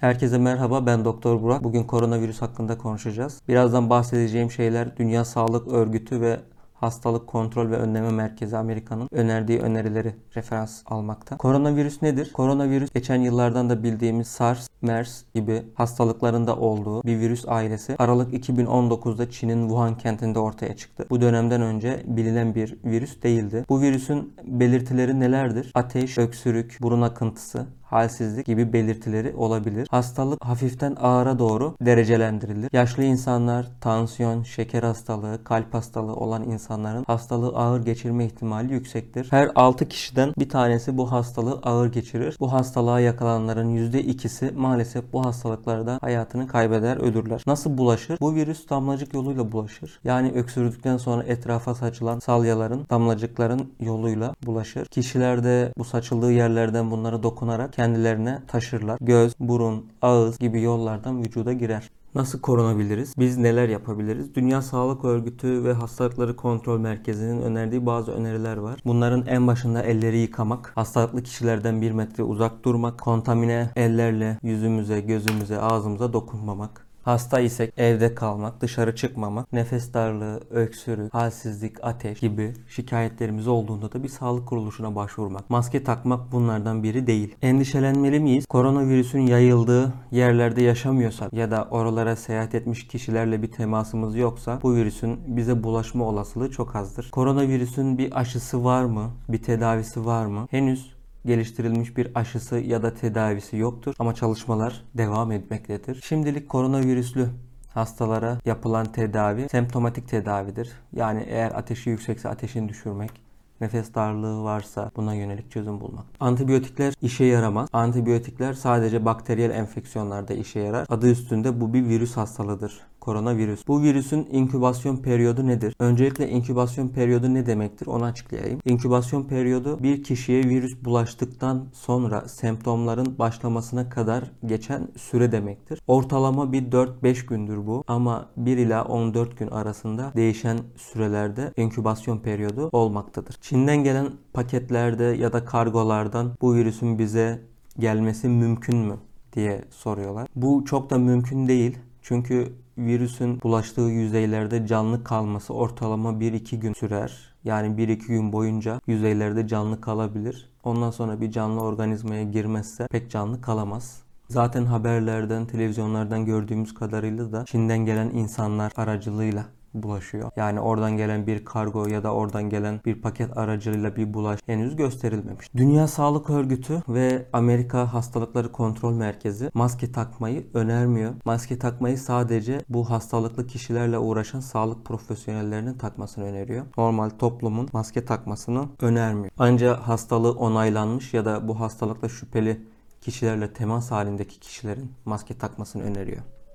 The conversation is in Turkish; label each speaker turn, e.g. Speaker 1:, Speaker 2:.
Speaker 1: Herkese merhaba ben Doktor Burak. Bugün koronavirüs hakkında konuşacağız. Birazdan bahsedeceğim şeyler Dünya Sağlık Örgütü ve Hastalık Kontrol ve Önleme Merkezi Amerika'nın önerdiği önerileri referans almakta. Koronavirüs nedir? Koronavirüs geçen yıllardan da bildiğimiz SARS, MERS gibi hastalıkların da olduğu bir virüs ailesi. Aralık 2019'da Çin'in Wuhan kentinde ortaya çıktı. Bu dönemden önce bilinen bir virüs değildi. Bu virüsün belirtileri nelerdir? Ateş, öksürük, burun akıntısı, halsizlik gibi belirtileri olabilir. Hastalık hafiften ağıra doğru derecelendirilir. Yaşlı insanlar, tansiyon, şeker hastalığı, kalp hastalığı olan insanların hastalığı ağır geçirme ihtimali yüksektir. Her 6 kişiden bir tanesi bu hastalığı ağır geçirir. Bu hastalığa yakalananların %2'si maalesef bu hastalıklarda hayatını kaybeder, ölürler. Nasıl bulaşır? Bu virüs damlacık yoluyla bulaşır. Yani öksürdükten sonra etrafa saçılan salyaların, damlacıkların yoluyla bulaşır. Kişiler de bu saçıldığı yerlerden bunlara dokunarak kendilerine taşırlar. Göz, burun, ağız gibi yollardan vücuda girer. Nasıl korunabiliriz? Biz neler yapabiliriz? Dünya Sağlık Örgütü ve Hastalıkları Kontrol Merkezi'nin önerdiği bazı öneriler var. Bunların en başında elleri yıkamak, hastalıklı kişilerden bir metre uzak durmak, kontamine ellerle yüzümüze, gözümüze, ağzımıza dokunmamak, Hasta isek evde kalmak, dışarı çıkmamak, nefes darlığı, öksürük, halsizlik, ateş gibi şikayetlerimiz olduğunda da bir sağlık kuruluşuna başvurmak. Maske takmak bunlardan biri değil. Endişelenmeli miyiz? Koronavirüsün yayıldığı yerlerde yaşamıyorsak ya da oralara seyahat etmiş kişilerle bir temasımız yoksa bu virüsün bize bulaşma olasılığı çok azdır. Koronavirüsün bir aşısı var mı? Bir tedavisi var mı? Henüz geliştirilmiş bir aşısı ya da tedavisi yoktur ama çalışmalar devam etmektedir. Şimdilik koronavirüslü hastalara yapılan tedavi semptomatik tedavidir. Yani eğer ateşi yüksekse ateşini düşürmek, nefes darlığı varsa buna yönelik çözüm bulmak. Antibiyotikler işe yaramaz. Antibiyotikler sadece bakteriyel enfeksiyonlarda işe yarar. Adı üstünde bu bir virüs hastalığıdır. Koronavirüs. Bu virüsün inkübasyon periyodu nedir? Öncelikle inkübasyon periyodu ne demektir? Onu açıklayayım. İnkübasyon periyodu bir kişiye virüs bulaştıktan sonra semptomların başlamasına kadar geçen süre demektir. Ortalama bir 4-5 gündür bu ama 1 ila 14 gün arasında değişen sürelerde inkübasyon periyodu olmaktadır. Çin'den gelen paketlerde ya da kargolardan bu virüsün bize gelmesi mümkün mü diye soruyorlar. Bu çok da mümkün değil. Çünkü virüsün bulaştığı yüzeylerde canlı kalması ortalama 1-2 gün sürer. Yani 1-2 gün boyunca yüzeylerde canlı kalabilir. Ondan sonra bir canlı organizmaya girmezse pek canlı kalamaz. Zaten haberlerden, televizyonlardan gördüğümüz kadarıyla da Çin'den gelen insanlar aracılığıyla bulaşıyor. Yani oradan gelen bir kargo ya da oradan gelen bir paket aracılığıyla bir bulaş henüz gösterilmemiş. Dünya Sağlık Örgütü ve Amerika Hastalıkları Kontrol Merkezi maske takmayı önermiyor. Maske takmayı sadece bu hastalıklı kişilerle uğraşan sağlık profesyonellerinin takmasını öneriyor. Normal toplumun maske takmasını önermiyor. Ancak hastalığı onaylanmış ya da bu hastalıkla şüpheli kişilerle temas halindeki kişilerin maske takmasını öneriyor.